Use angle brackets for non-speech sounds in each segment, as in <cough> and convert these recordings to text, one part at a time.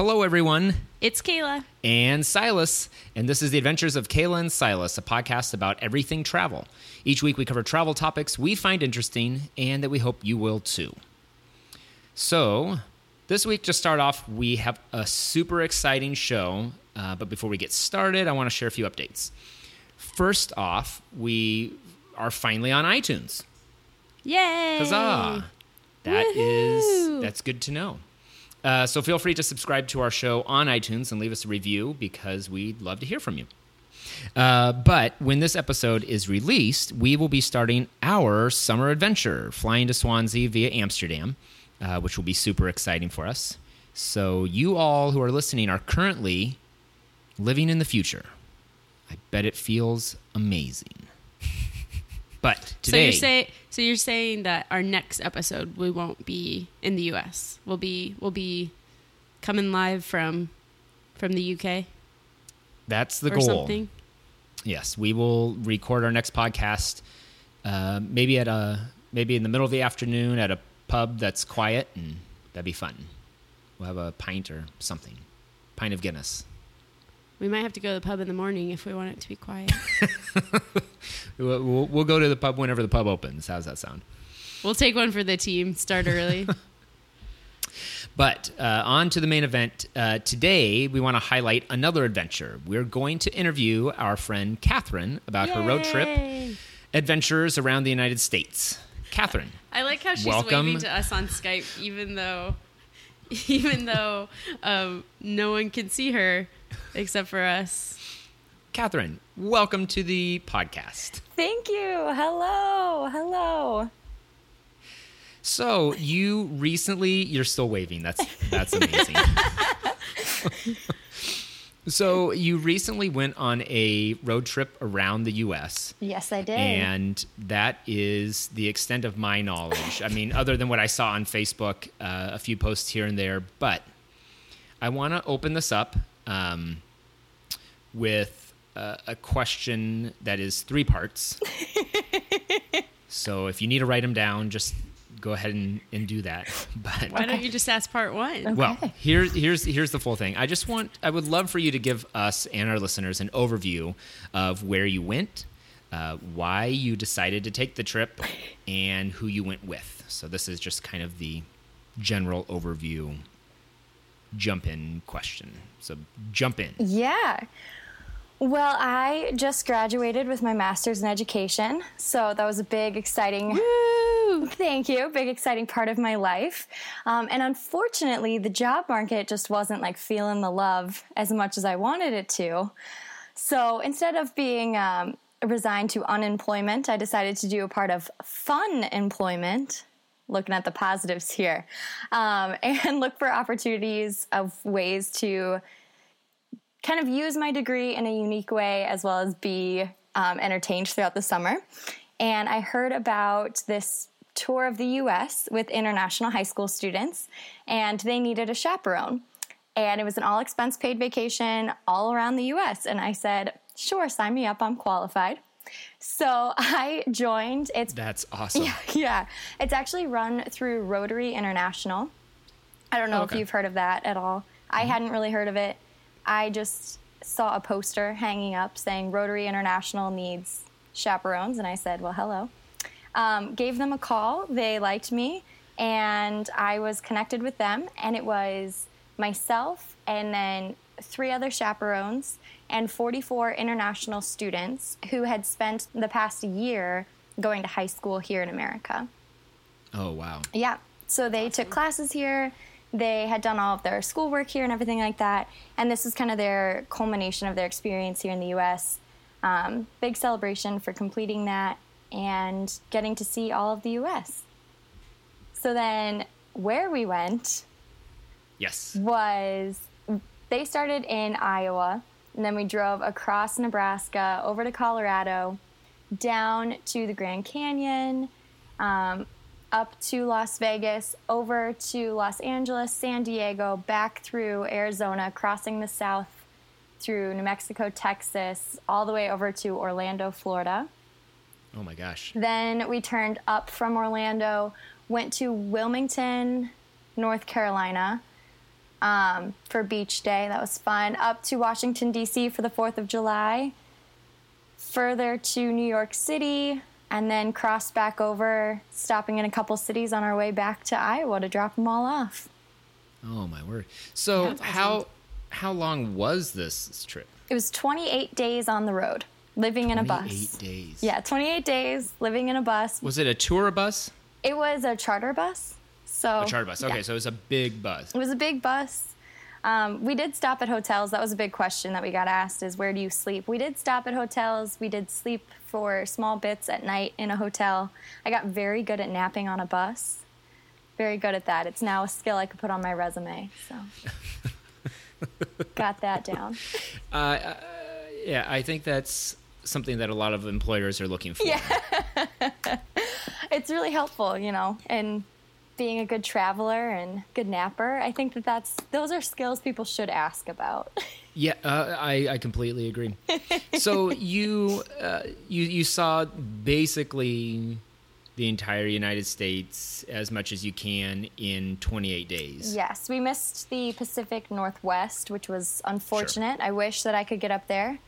Hello, everyone. It's Kayla. And Silas. And this is The Adventures of Kayla and Silas, a podcast about everything travel. Each week we cover travel topics we find interesting and that we hope you will too. So, this week, to start off, we have a super exciting show. Uh, but before we get started, I want to share a few updates. First off, we are finally on iTunes. Yay! Huzzah! That is that's good to know. Uh, so feel free to subscribe to our show on iTunes and leave us a review because we'd love to hear from you. Uh, but when this episode is released, we will be starting our summer adventure, flying to Swansea via Amsterdam, uh, which will be super exciting for us. So you all who are listening are currently living in the future. I bet it feels amazing. But today, So you're saying so you're saying that our next episode we won't be in the U.S. We'll be we'll be coming live from from the UK that's the or goal. something. Yes, we will record our next podcast. Uh, maybe at a maybe in the middle of the afternoon at a pub that's quiet, and that'd be fun. We'll have a pint or something, pint of Guinness. We might have to go to the pub in the morning if we want it to be quiet. <laughs> We'll, we'll, we'll go to the pub whenever the pub opens. How's that sound? we'll take one for the team. Start early. <laughs> But uh, on to the main event. Uh, today, we want to highlight another adventure. We're going to interview our friend Kathryn about her road trip Yay! adventures around the United States. Kathryn, I like how she's Welcome. waving to us on Skype, even though, <laughs> even though um, no one can see her except for us. Kathryn, welcome to the podcast. Thank you. Hello. Hello. So you recently you're still waving. That's that's amazing. <laughs> so you recently went on a road trip around the US Yes, I did. and that is the extent of my knowledge. I mean other than what I saw on Facebook, uh, a few posts here and there, but I want to open this up um, with uh, a question that is three parts. <laughs> so if you need to write them down, just go ahead and, and do that. <laughs> But Why don't you just ask part one? well, here's here's here's the full thing. I just want I would love for you to give us and our listeners an overview of where you went, uh, why you decided to take the trip, and who you went with. So this is just kind of the general overview. Jump in question. So jump in. yeah. Well, I just graduated with my master's in education. So that was a big, exciting. Woo! Thank you. Big, exciting part of my life. Um, and unfortunately, the job market just wasn't like feeling the love as much as I wanted it to. So instead of being um, resigned to unemployment, I decided to do a part of fun employment. Looking at the positives here, um, <laughs> and look for opportunities of ways to kind of use my degree in a unique way as well as be um, entertained throughout the summer. And I heard about this tour of the US with international high school students, and they needed a chaperone. And it was an all expense paid vacation all around the US. And I said, sure, sign me up, I'm qualified. So <laughs> I joined. It's That's <laughs> awesome. yeah, yeah. It's actually run through Rotary International. I don't know Oh, if you've heard of that at all. I hadn't really heard of it. I just saw a poster hanging up saying Rotary International needs chaperones, and I said, well, hello. Um, gave them a call. They liked me, and I was connected with them, and it was myself and then three other chaperones and 44 international students who had spent the past year going to high school here in America. Oh wow. Yeah. So they took classes here. They had done all of their schoolwork here and everything like that. And this is kind of their culmination of their experience here in the US. Um, big celebration for completing that and getting to see all of the US. So then, where we went Yes. was they started in Iowa, and then we drove across Nebraska over to Colorado, down to the Grand Canyon, um, up to Las Vegas, over to Los Angeles, San Diego, back through Arizona, crossing the south through New Mexico, Texas, all the way over to Orlando, Florida. Oh my gosh. Then we turned up from Orlando, went to Wilmington, North Carolina, um, for Beach Day. That was fun. Up to Washington, D.C. for the 4th of July. Further to New York City, and then crossed back over, stopping in a couple cities on our way back to Iowa to drop them all off. Oh my word! So That's awesome. how how long was this, this trip? It was 28 days on the road, living in a bus. Eight days. Yeah, 28 days living in a bus. Was it a tour bus? It was a charter bus. So A charter bus. Okay, yeah. so it was a big bus. It was a big bus. Um, we did stop at hotels. That was a big question that we got asked: is where do you sleep? We did stop at hotels. We did sleep for small bits at night in a hotel. I got very good at napping on a bus. Very good at that. It's now a skill I could put on my resume. So got that down. <laughs> Yeah, I think that's something that a lot of employers are looking for. Yeah. <laughs> It's really helpful, you know, and being a good traveler and good napper. I think that that's those are skills people should ask about. <laughs> Yeah, uh, I, I completely agree. so you uh, you you saw basically the entire United States as much as you can in 28 days. Yes, we missed the Pacific Northwest, which was unfortunate. I wish that I could get up there,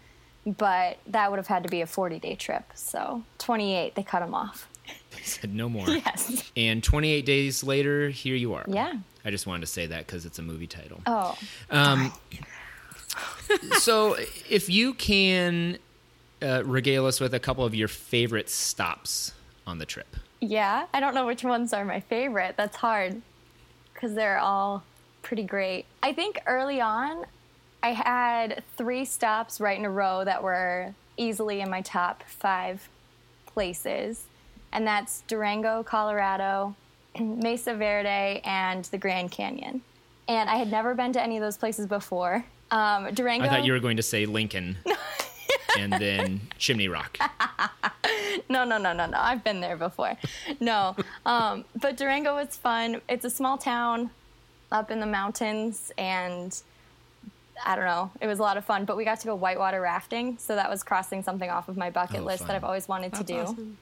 but that would have had to be a 40 day trip. So 28, they cut them off. <laughs> They said no more. Yes. And 28 days later, here you are. Yeah. I just wanted to say that because it's a movie title. Oh, Um, <laughs> so, if you can uh, regale us with a couple of your favorite stops on the trip. yeah. I don't know which ones are my favorite. That's hard because they're all pretty great. I think early on, I had three stops right in a row that were easily in my top five places, and that's Durango, Colorado, <clears throat> Mesa Verde, and the Grand Canyon. And I had never been to any of those places before. Um, Durango. I thought you were going to say Lincoln <laughs> and then Chimney Rock. <laughs> No, no, no, no, no. I've been there before. No. Um, but Durango was fun. It's a small town up in the mountains, and I don't know. It was a lot of fun. But we got to go whitewater rafting, so that was crossing something off of my bucket Oh, list fun. that I've always wanted to do. awesome.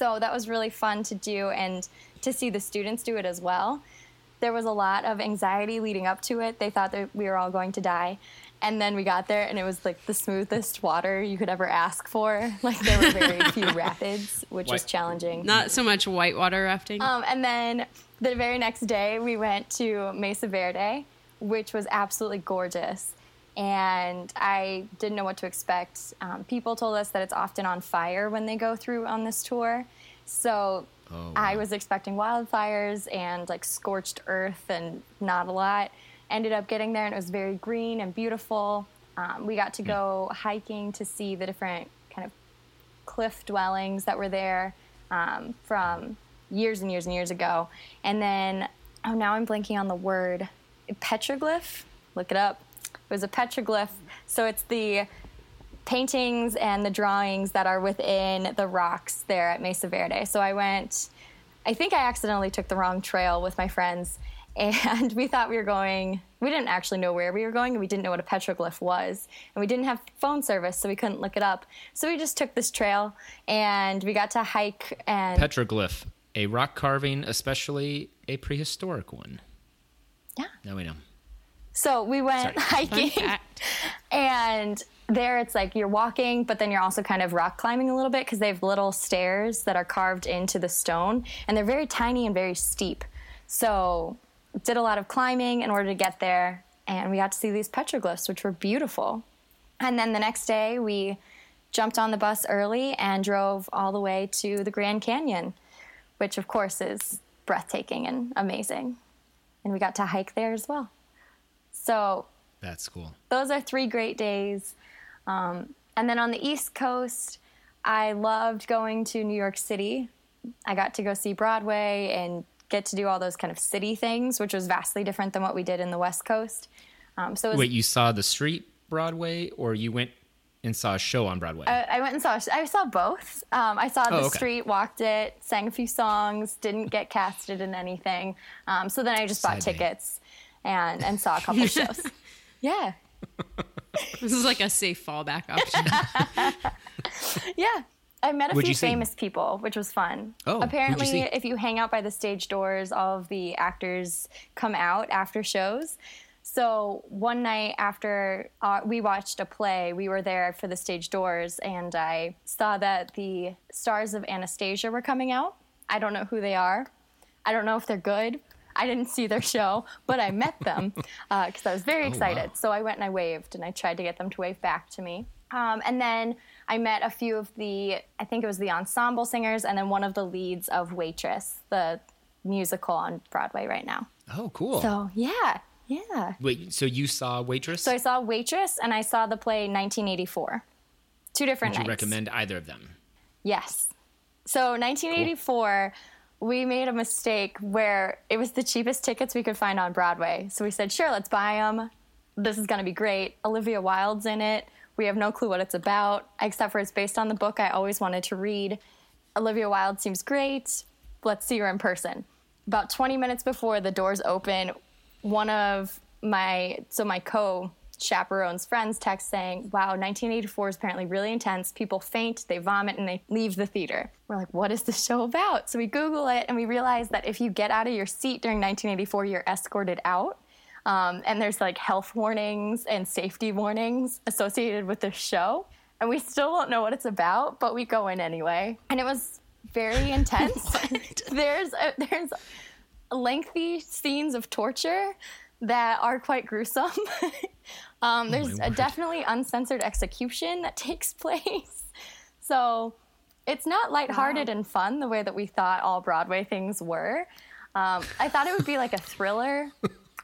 So that was really fun to do and to see the students do it as well. There was a lot of anxiety leading up to it. They thought that we were all going to die. And then we got there and it was like the smoothest water you could ever ask for. <laughs> Like there were very few <laughs> rapids, which was challenging. Not so much whitewater rafting. Um, and then the very next day, we went to Mesa Verde, which was absolutely gorgeous. And I didn't know what to expect. Um, people told us that it's often on fire when they go through on this tour. So Oh, I was expecting wildfires and like scorched earth and not a lot. Ended up getting there and it was very green and beautiful. Um, we got to go hiking to see the different kind of cliff dwellings that were there um, from years and years and years ago. And then, oh, now I'm blanking on the word petroglyph. Look it up. It was a petroglyph. So it's the paintings and the drawings that are within the rocks there at Mesa Verde. So I went, I think I accidentally took the wrong trail with my friends. <laughs> And we thought we were going, we didn't actually know where we were going, and we didn't know what a petroglyph was. And we didn't have phone service, so we couldn't look it up. So we just took this trail and we got to hike and Petroglyph, a rock carving, especially a prehistoric one. yeah. Now we know. So we went Sorry. <laughs> Hiking. And there it's like you're walking, but then you're also kind of rock climbing a little bit because they have little stairs that are carved into the stone and they're very tiny and very steep. So did a lot of climbing in order to get there and we got to see these petroglyphs, which were beautiful. And then the next day we jumped on the bus early and drove all the way to the Grand Canyon, which of course is breathtaking and amazing. And we got to hike there as well. So That's cool. those are three great days. Um, and then on the East Coast, I loved going to New York City. I got to go see Broadway and get to do all those kind of city things, which was vastly different than what we did in the West Coast. Um, so was, Wait, you saw the street Broadway, or you went and saw a show on Broadway? I, I went and saw. I saw both. Um, I saw the Oh, okay. street, walked it, sang a few songs, didn't get casted in anything. Um, so then I just bought Sad day. tickets and and saw a <laughs> couple shows. <laughs> Yeah, <laughs> This is like a safe fallback option. Yeah. I met a What'd few you see? famous people, which was fun. Oh, who'd you apparently, if you hang out by the stage doors, all of the actors come out after shows. So one night after uh, we watched a play, we were there for the stage doors, and I saw that the stars of Anastasia were coming out. I don't know who they are. I don't know if they're good. I didn't see their show, but I met them because <laughs> uh, I was very excited. wow. So I went and I waved, and I tried to get them to wave back to me. Um, and then I met a few of the, I think it was the ensemble singers, and then one of the leads of Waitress, the musical on Broadway right now. Oh, cool. So yeah, yeah. Wait, so you saw Waitress? So I saw Waitress and I saw the play 1984. Two different Would you nights. recommend either of them? Yes. So 1984, we made a mistake where it was the cheapest tickets we could find on Broadway. So we said, sure, let's buy them. This is going to be great. Olivia Wilde's in it. We have no clue what it's about, except for it's based on the book I always wanted to read. Olivia Wilde seems great. Let's see her in person. About 20 minutes before the doors open, one of my so my co chaperone's friends text saying, Wow, 1984 is apparently really intense. People faint, they vomit, and they leave the theater. We're like, What is this <laughs> show about? So we Google it and we realize that if you get out of your seat during 1984, you're escorted out. Um, and there's like health warnings and safety warnings associated with the show. And we still don't know what it's about, but we go in anyway. And it was very <laughs> intense. <laughs> there's a, there's lengthy scenes of torture that are quite gruesome. <laughs> um, there's my a definitely uncensored execution that <laughs> takes place. So it's not lighthearted and fun the way that we thought all Broadway things were. Um, I thought it would be like a thriller.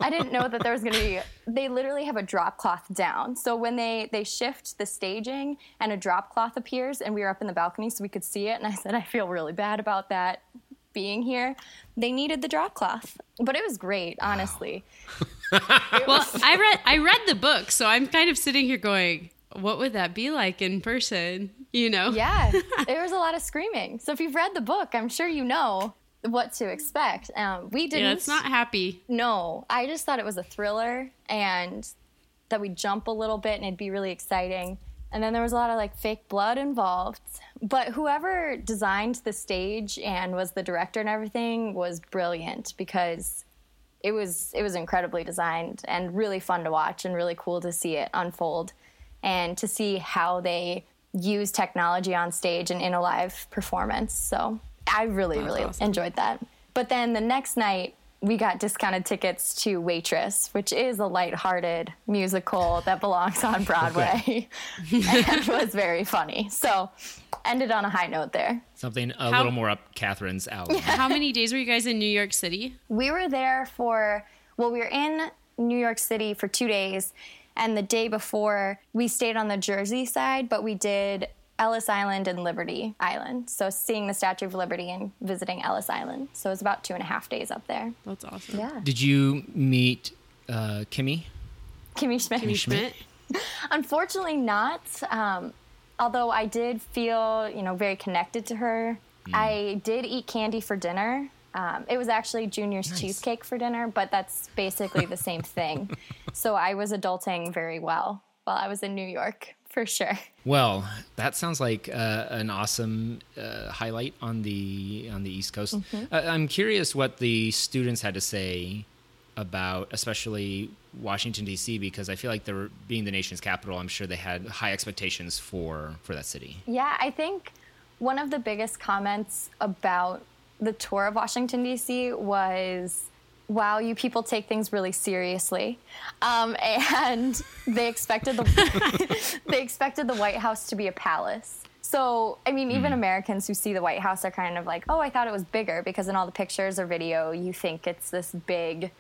I didn't know that there was going to be. They literally have a drop cloth down. So when they they shift the staging and a drop cloth appears, and we were up in the balcony so we could see it, and I said I feel really bad about that being here. They needed the drop cloth, but it was great, honestly. <laughs> Well, I read I read the book, so I'm kind of sitting here going, what would that be like in person? You know? Yeah, <laughs> there was a lot of screaming. So if you've read the book, I'm sure you know what to expect. Um, we didn't. Yeah, it's not happy. No, I just thought it was a thriller and that we'd jump a little bit and it'd be really exciting. And then there was a lot of like fake blood involved. But whoever designed the stage and was the director and everything was brilliant because it was it was incredibly designed and really fun to watch and really cool to see it unfold and to see how they use technology on stage and in a live performance. So I really, That's really awesome. enjoyed that. But then the next night, we got discounted tickets to Waitress, which is a lighthearted musical that belongs on <laughs> Broadway and was very funny. So ended on a high note there. Something a How- little more up Kathryn's alley. <laughs> How many days were you guys in New York City? We were there for, well, we were in New York City for two days. And the day before, we stayed on the Jersey side, but we did Ellis Island and Liberty Island. So seeing the Statue of Liberty and visiting Ellis Island. So it was about two and a half days up there. That's awesome. Yeah. Did you meet uh, Kimmy? Kimmy Schmidt. Kimmy Schmidt. <laughs> Unfortunately, not. Um, although I did feel, you know, very connected to her. I did eat candy for dinner. Um, it was actually Junior's Nice. cheesecake for dinner, but that's basically the same thing. <laughs> So I was adulting very well while I was in New York, <laughs> for sure. Well, that sounds like uh, an awesome uh, highlight on the on the East Coast. Mm-hmm. Uh, I'm curious what the students had to say about, especially Washington D.C., because I feel like they're being the nation's capital. I'm sure they had high expectations for for that city. Yeah, I think one of the biggest comments about the tour of Washington, D.C. was wow, you people take things really seriously. Um, and <laughs> they expected the <laughs> they expected the White House to be a palace. So, I mean, even Americans who see the White House are kind of like, oh, I thought it was bigger because in all the pictures or video, you think it's this big,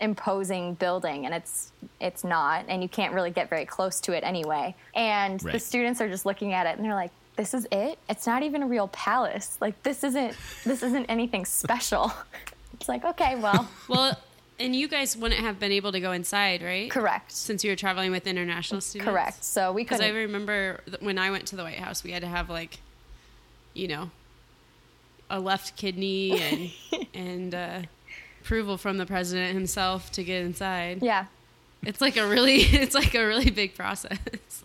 imposing building, and it's it's not, and you can't really get very close to it anyway. And the students are just looking at it and they're like, this is it? It's not even a real palace. Like this isn't this isn't anything special. <laughs> it's like, okay, well, <laughs> Well, and you guys wouldn't have been able to go inside, right? correct. Since you were traveling with international students. Correct. So we could. Because I remember when I went to the White House, we had to have like, you know, a left kidney and <laughs> and uh, approval from the president himself to get inside. Yeah. It's like a really, <laughs> it's like a really big process.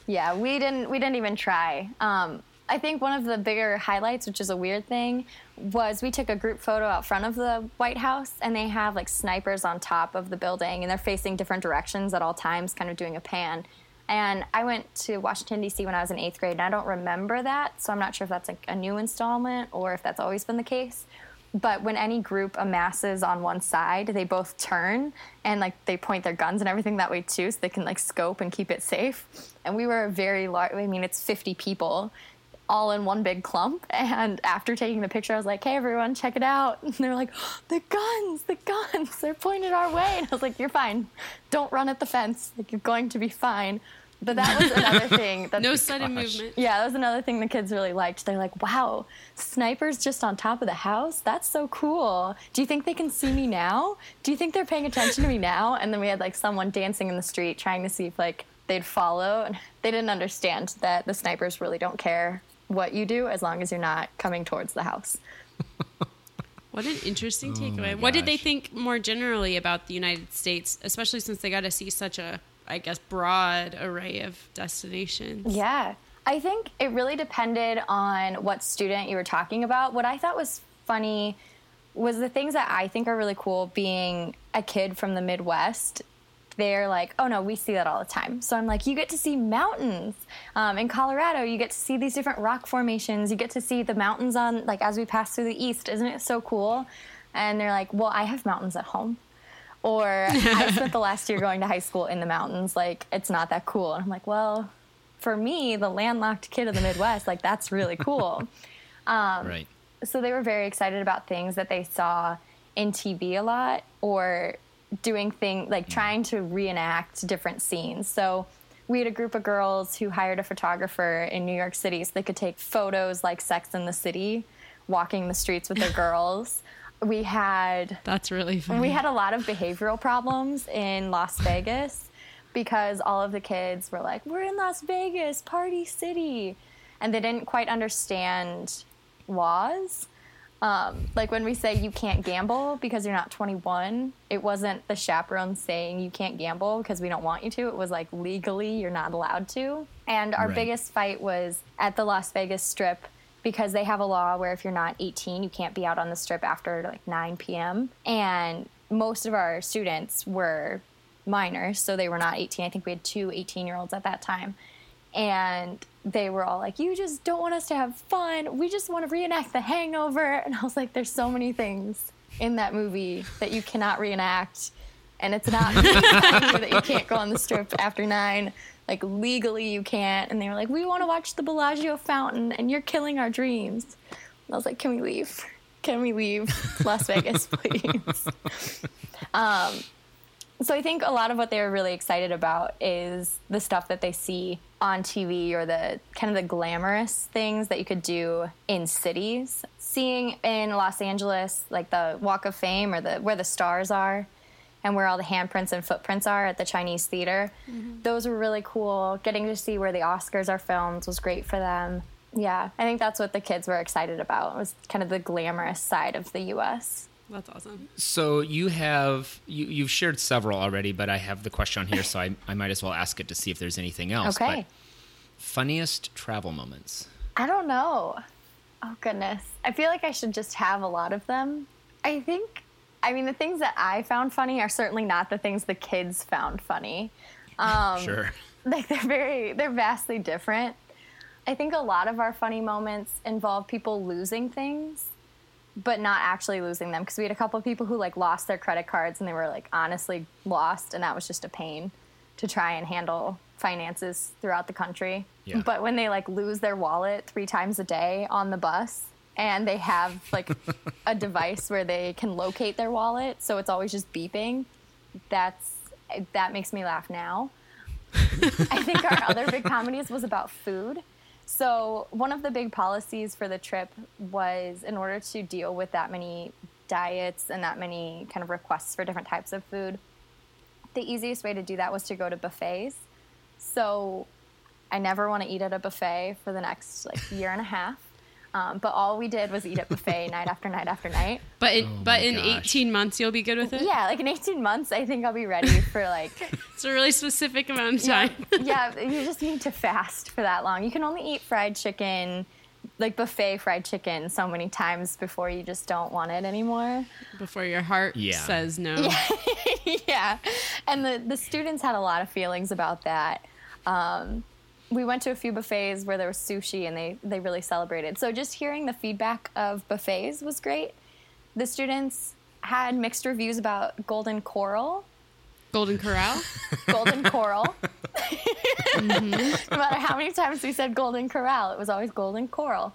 Yeah, we didn't we didn't even try. Um, I think one of the bigger highlights, which is a weird thing, was we took a group photo out front of the White House, and they have like snipers on top of the building, and they're facing different directions at all times, kind of doing a pan. And I went to Washington, D.C. when I was in eighth grade, and I don't remember that, so I'm not sure if that's like a new installment or if that's always been the case. But when any group amasses on one side, they both turn and like they point their guns and everything that way too, so they can like scope and keep it safe. And we were a very large, I mean, it's 50 people all in one big clump. <laughs> And after taking the picture, I was like, hey, everyone, check it out. <laughs> And they're like, oh, the guns, the guns, they're pointed our way. And I was like, you're fine. Don't run at the fence. Like, you're going to be fine. But that was another <laughs> thing. That no sudden movement. Yeah, that was another thing the kids really liked. They're like, wow, snipers just on top of the house? That's so cool. Do you think they can see me now? Do you think they're paying attention to me now? And then we had like someone dancing in the street trying to see if like they'd follow. And they didn't understand that the snipers really don't care what you do as long as you're not coming towards the house. <laughs> What an interesting Oh takeaway. my what did they think more generally about the United States, especially since they got to see such a, I guess, broad array of destinations? Yeah. I think it really depended on what student you were talking about. What I thought was funny was the things that I think are really cool being a kid from the Midwest. They're like, oh no, we see that all the time. So I'm like, you get to see mountains. Um, in Colorado, you get to see these different rock formations. You get to see the mountains on, like, as we pass through the east. Isn't it so cool? And they're like, well, I have mountains at home. Or I <laughs> spent the last year going to high school in the mountains. Like, it's not that cool. And I'm like, well, for me, the landlocked kid of the Midwest, like, that's really <laughs> cool. right. so they were very excited about things that they saw in TV a lot or doing things like mm. trying to reenact different scenes. So we had a group of girls who hired a photographer in New York City so they could take photos like Sex in the City, walking the streets with their <laughs> girls. We had That's really funny. we had a lot of behavioral problems in Las Vegas because all of the kids were like, "We're in Las Vegas, party city," and they didn't quite understand laws. Um, like when we say you can't gamble because you're not 21, it wasn't the chaperone saying you can't gamble because we don't want you to. It was like legally you're not allowed to. And our Right. biggest fight was at the Las Vegas Strip because they have a law where if you're not 18, you can't be out on the strip after like 9 p.m. And most of our students were minors, so they were not 18. I think we had two 18 year olds at that time. And they were all like, You just don't want us to have fun. We just want to reenact the hangover. <laughs> And I was like, There's so many things in that movie that you cannot reenact. And it's not <laughs> <laughs> that you can't go on the strip after nine. Like legally, you can't. And they were like, "We want to watch the Bellagio fountain, and you're killing our dreams." And I was like, "Can we leave? Can we leave Las Vegas, please?" um, so I think a lot of what they were really excited about is the stuff that they see on TV or the kind of the glamorous things that you could do in cities. Seeing in Los Angeles, like the Walk of Fame or the where the stars are, and where all the handprints and footprints are at the Chinese theater. Mm-hmm. Those were really cool. Getting to see where the Oscars are filmed was great for them. Yeah, I think that's what the kids were excited about was kind of the glamorous side of the U.S. That's awesome. So you have you, you've shared several already, but I have the question on here, so I, I might as well ask it to see if there's anything else. Okay. But funniest travel moments. I don't know. Oh goodness. I feel like I should just have a lot of them. I think I mean the things that I found funny are certainly not the things the kids found funny. <laughs> Um sure. <laughs> like they're very they're vastly different. I think a lot of our funny moments involve people losing things but not actually losing them because we had a couple of people who like lost their credit cards and they were like honestly lost and that was just a pain to try and handle finances throughout the country. Yeah. But when they like lose their wallet 3 times a day on the bus and they have like a <laughs> device where they can locate their wallet so it's always just beeping, that's that makes me laugh now. <laughs> I think our other big comedies was about food. So, one of the big policies for the trip was in order to deal with that many diets and that many kind of requests for different types of food, the easiest way to do that was to go to buffets. So, I never want to eat at a buffet for the next like year and a half. Um, but all we did was eat at buffet <laughs> night after night after night. But in, Oh but in gosh. 18 months, you'll be good with it? Yeah, like in 18 months, I think I'll be ready for like <laughs> It's a really specific amount of time. <laughs> yeah, you just need to fast for that long. You can only eat fried chicken like buffet fried chicken so many times before you just don't want it anymore. Before your heart Yeah. says no. yeah. And the, the students had a lot of feelings about that. Um, we went to a few buffets where there was sushi and they, they really celebrated. So just hearing the feedback of buffets was great. The students had mixed reviews about Golden Coral. Golden Corral. <laughs> Golden Coral. Mm-hmm. <laughs> no matter how many times we said Golden Corral, it was always Golden Coral.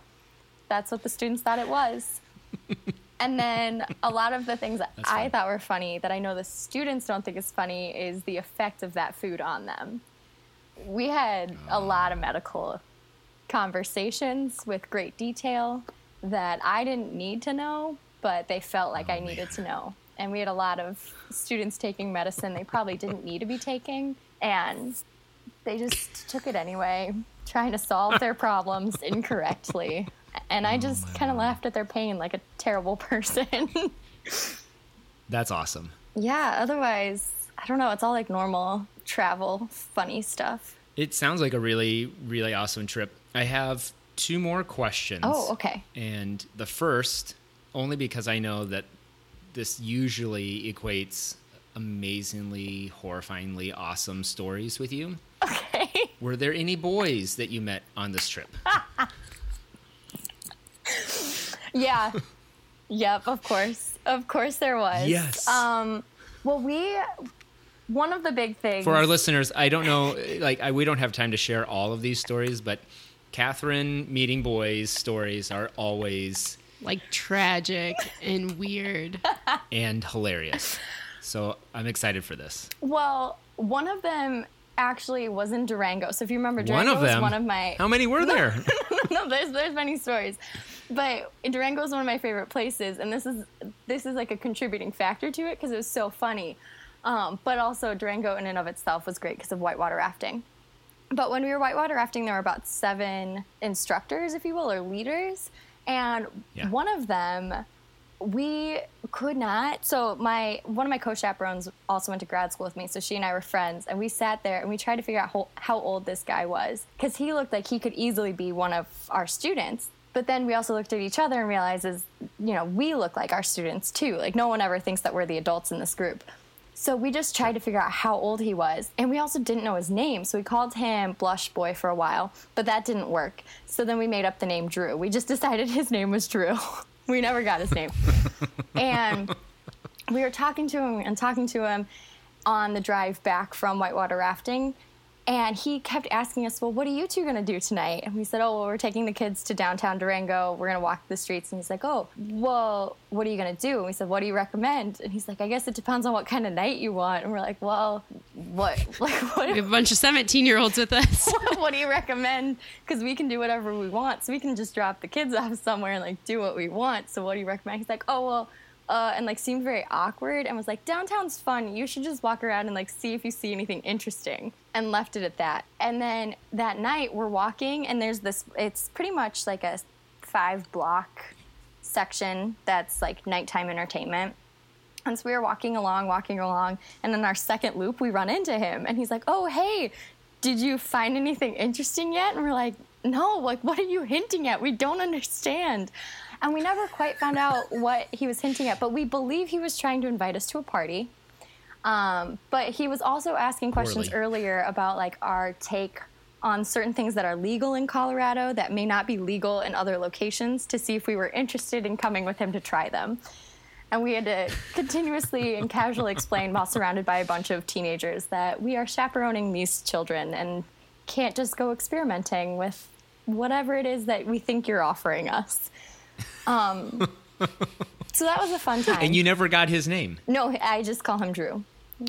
That's what the students thought it was. and then a lot of the things that That's I fun. thought were funny that I know the students don't think is funny is the effect of that food on them. We had a lot of medical conversations with great detail that I didn't need to know, but they felt like I oh, needed to know. And we had a lot of students taking medicine they probably didn't need to be taking, and they just took it anyway, trying to solve their problems <laughs> incorrectly. And I oh, just kind of laughed at their pain like a terrible <laughs> person. That's awesome. yeah, otherwise, I don't know, it's all like normal travel, funny stuff. It sounds like a really, really awesome trip. I have two more questions. Oh, okay. And the first, only because I know that this usually equates amazingly, horrifyingly awesome stories with you. Okay. <laughs> Were there any boys that you met on this trip? <laughs> Yeah. yep, of course. Of course there was. Yes. Um well we one of the big things For our listeners, I don't know, like, I, we don't have time to share all of these stories, but Kathryn meeting boys stories are always like tragic and weird. <laughs> and hilarious. So I'm excited for this. Well, one of them actually was in Durango. So if you remember One Durango of was them. one of my How many were there? <laughs> no, there's there's many stories. But Durango is one of my favorite places, and this is this is like a contributing factor to it because it was so funny. Um, but also Durango in and of itself was great because of whitewater rafting. But when we were whitewater rafting, there were about seven instructors, if you will, or leaders, and Yeah. one of them we could not. So my one of my co-chaperones also went to grad school with me, so she and I were friends, and we sat there and we tried to figure out how, how old this guy was because he looked like he could easily be one of our students. But then we also looked at each other and realized, you know, we look like our students too. Like no one ever thinks that we're the adults in this group. So we just tried to figure out how old he was. And we also didn't know his name. So we called him Blush Boy for a while, but that didn't work. So then we made up the name Drew. We just <laughs> decided his name was Drew. <laughs> we never got his name. <laughs> and we were talking to him and talking to him on the drive back from whitewater rafting. And he kept asking us, Well, what are you two going to do tonight? And we said, Oh, well, we're taking the kids to downtown Durango. We're going to walk the streets. And he's like, Oh, well, what are you going to do? And we said, What do you recommend? And he's like, I guess it depends on what kind of night you want. And we're like, Well, what? <laughs> Like, what? We have a bunch of 17 year olds with us. <laughs> what do you recommend? Because we can do whatever we want. So we can just drop the kids off somewhere and like do what we want. So what do you recommend? He's like, oh well, uh, and like seemed very awkward and was like, downtown's fun. You should just walk around and like see if you see anything interesting. And left it at that. And then that night we're walking and there's this. It's pretty much like a five block section that's like nighttime entertainment. And so we were walking along, walking along, and then our second loop, we run into him, and he's like, "Oh, hey, did you find anything interesting yet?" And we're like, "No, like, what are you hinting at? We don't understand." And we never quite found out what he was hinting at, but we believe he was trying to invite us to a party. Um, but he was also asking questions Poorly. earlier about like our take on certain things that are legal in Colorado that may not be legal in other locations to see if we were interested in coming with him to try them. And we had to continuously and casually explain while surrounded by a bunch of teenagers that we are chaperoning these children and can't just go experimenting with whatever it is that we think you're offering us. Um, so that was a fun time. <laughs> And you never got his name. no, I just call him Drew.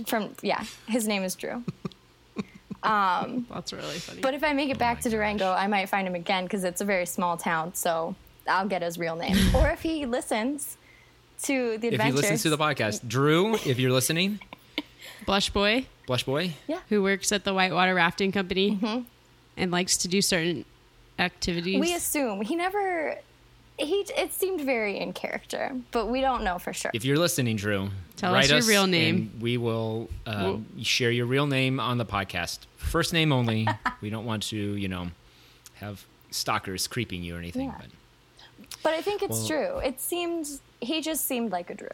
From yeah, his name is Drew. <laughs> That's really funny. But if I make it back my to Durango, I might find him again because it's a very small town. So I'll get his real name. or if he listens to the If he listens to the podcast, Drew, if you're listening, <laughs> Blush Boy, Blush Boy, yeah, who works at the Whitewater Rafting Company and likes to do certain activities. we assume he never. He it seemed very in character, but we don't know for sure. if you're listening, Drew, Tell write us your real name. and we will uh, share your real name on the podcast. First name only. <laughs> we don't want to, you know, have stalkers creeping you or anything. Yeah. But But I think it's Well- true. It seemed he just seemed like a Drew.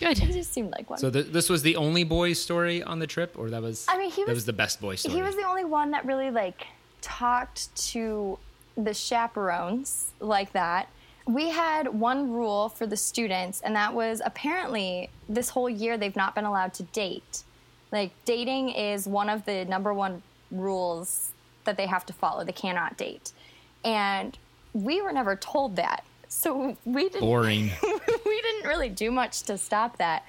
Good. He just seemed like one. so th- this was the only boy story on the trip, or that was I mean, he that was- was the best boy story. he was the only one that really like talked to the chaperones like that. We had one rule for the students, and that was apparently this whole year they've not been allowed to date. Like, dating is one of the number one rules that they have to follow. They cannot date. And we were never told that. So we didn't boring. <laughs> we didn't really do much to stop that.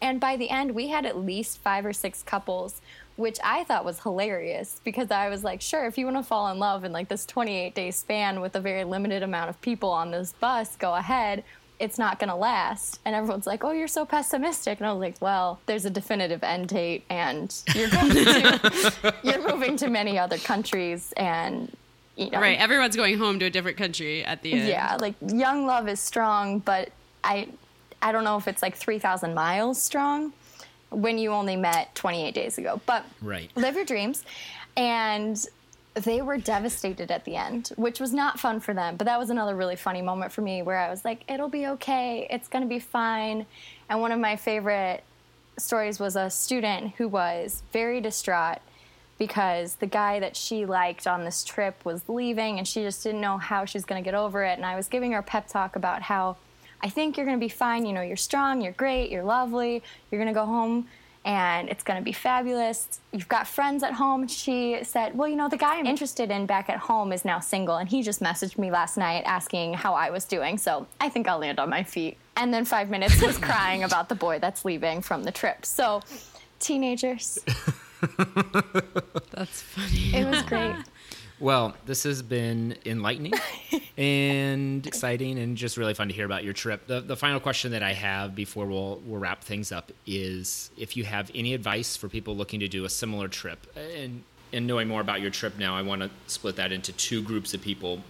And by the end, we had at least five or six couples, which I thought was hilarious because I was like, sure, if you want to fall in love in like this 28 day span with a very limited amount of people on this bus, go ahead. It's not going to last. And everyone's like, oh, you're so pessimistic. And I was like, well, there's a definitive end date, and you're going to, <laughs> you're moving to many other countries, and you know, Right. Everyone's going home to a different country at the end. yeah, like young love is strong, but I I don't know if it's like 3000 miles strong when you only met 28 days ago. But Right. live your dreams. And they were devastated at the end, which was not fun for them. But that was another really funny moment for me where I was like, it'll be okay. It's going to be fine. And one of my favorite stories was a student who was very distraught because the guy that she liked on this trip was leaving and she just didn't know how she was going to get over it. And I was giving her a pep talk about how I think you're going to be fine. You know, you're strong, you're great, you're lovely, you're going to go home and it's going to be fabulous. You've got friends at home. She said, Well, you know, the guy I'm interested in back at home is now single, and he just messaged me last night asking how I was doing, so I think I'll land on my feet. And then five minutes was <laughs> crying about the boy that's leaving from the trip. So, teenagers, <laughs> That's funny. it was great. Well, this has been enlightening <laughs> and exciting, and just really fun to hear about your trip. The, the final question that I have before we'll, we'll wrap things up is if you have any advice for people looking to do a similar trip, and and knowing more about your trip now, I want to split that into two groups of people: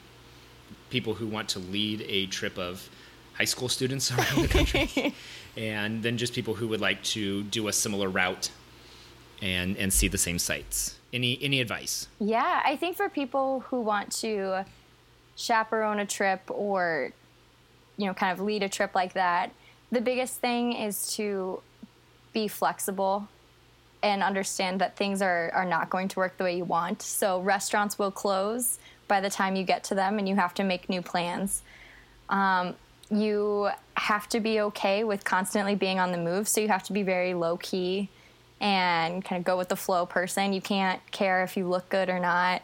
people who want to lead a trip of high school students <laughs> around the country, <laughs> and then just people who would like to do a similar route and and see the same sites. Any any advice? Yeah, I think for people who want to chaperone a trip or, you know, kind of lead a trip like that, the biggest thing is to be flexible and understand that things are, are not going to work the way you want. So restaurants will close by the time you get to them and you have to make new plans. Um, you have to be okay with constantly being on the move, so you have to be very low key and kind of go with the flow person. You can't care if you look good or not.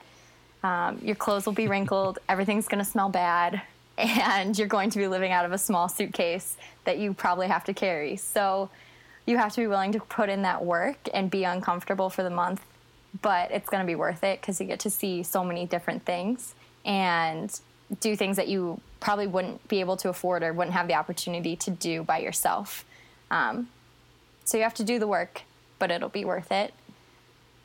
Um, your clothes will be <laughs> wrinkled, everything's going to smell bad, <laughs> and you're going to be living out of a small suitcase that you probably have to carry. So you have to be willing to put in that work and be uncomfortable for the month, but it's going to be worth it because you get to see so many different things and do things that you probably wouldn't be able to afford or wouldn't have the opportunity to do by yourself. Um, so you have to do the work, but it'll be worth it.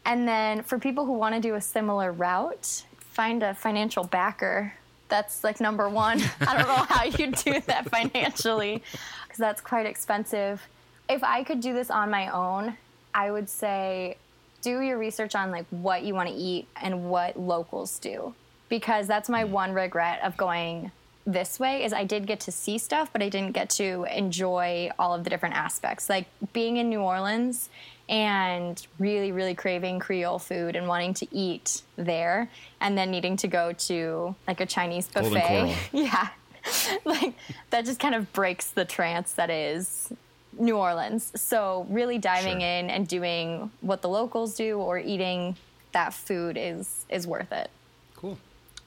And then for people who want to do a similar route, find a financial backer. That's like number one. <laughs> I don't know how you do that financially because that's quite expensive. If I could do this on my own, I would say do your research on like what you want to eat and what locals do because that's my mm. one regret of going this way is I did get to see stuff, but I didn't get to enjoy all of the different aspects. Like being in New Orleans and really, really craving Creole food and wanting to eat there, and then needing to go to like a Chinese buffet. <laughs> Yeah. like that just kind of breaks the trance that is New Orleans. So really diving Sure. in and doing what the locals do or eating that food is is worth it. Cool.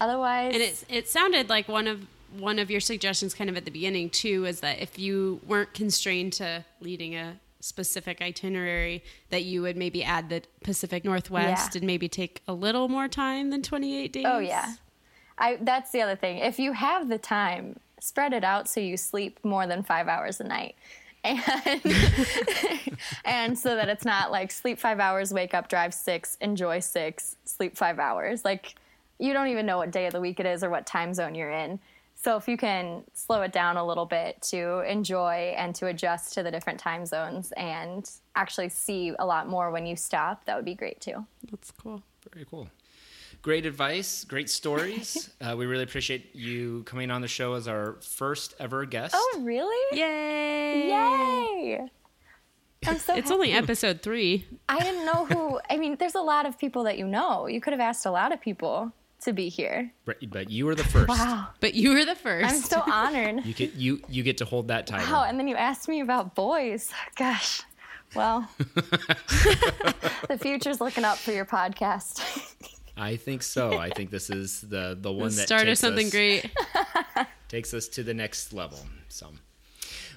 Otherwise, And it it sounded like one of one of your suggestions, kind of at the beginning too, is that if you weren't constrained to leading a specific itinerary, that you would maybe add the Pacific Northwest Yeah. and maybe take a little more time than twenty eight days. Oh yeah. I that's the other thing. If you have the time, spread it out so you sleep more than 5 hours a night. <laughs> And <laughs> and so that it's not like sleep 5 hours, wake up, drive 6, enjoy 6, sleep 5 hours. Like you don't even know what day of the week it is or what time zone you're in. So if you can slow it down a little bit to enjoy and to adjust to the different time zones and actually see a lot more when you stop, that would be great too. That's cool. Very cool. great advice, great stories. <laughs> uh, we really appreciate you coming on the show as our first ever guest. Oh, really? Yay! Yay! I'm so <laughs> It's happy. only episode three. I didn't know who. I mean, there's a lot of people that you know. You could have asked a lot of people to be here. Right, But you were the first. Wow. But you were the 1st I'm so honored. You get you you get to hold that title. Wow. And then you asked me about boys. Gosh. Well, <laughs> the future's looking up for your podcast. I think so. I think this is the the one that Start of something us, great. <laughs> takes us to the next level. So,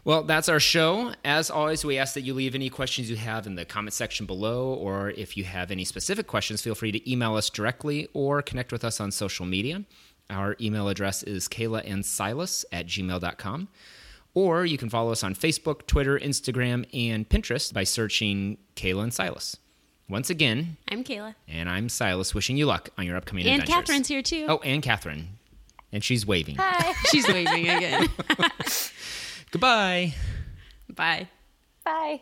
well, that's our show. As always, we ask that you leave any questions you have in the comment section below, or if you have any specific questions, feel free to email us directly or connect with us on social media. Our email address is Kayla and Silas at gmail.com. Or you can follow us on Facebook, Twitter, Instagram, and Pinterest by searching Kayla and Silas. Once again, I'm Kayla. and I'm Silas, wishing you luck on your upcoming And adventures. Kathryn's here too. Oh, and Kathryn. And she's waving. Hi. <laughs> She's waving again. <laughs> <laughs> Goodbye. Bye. Bye.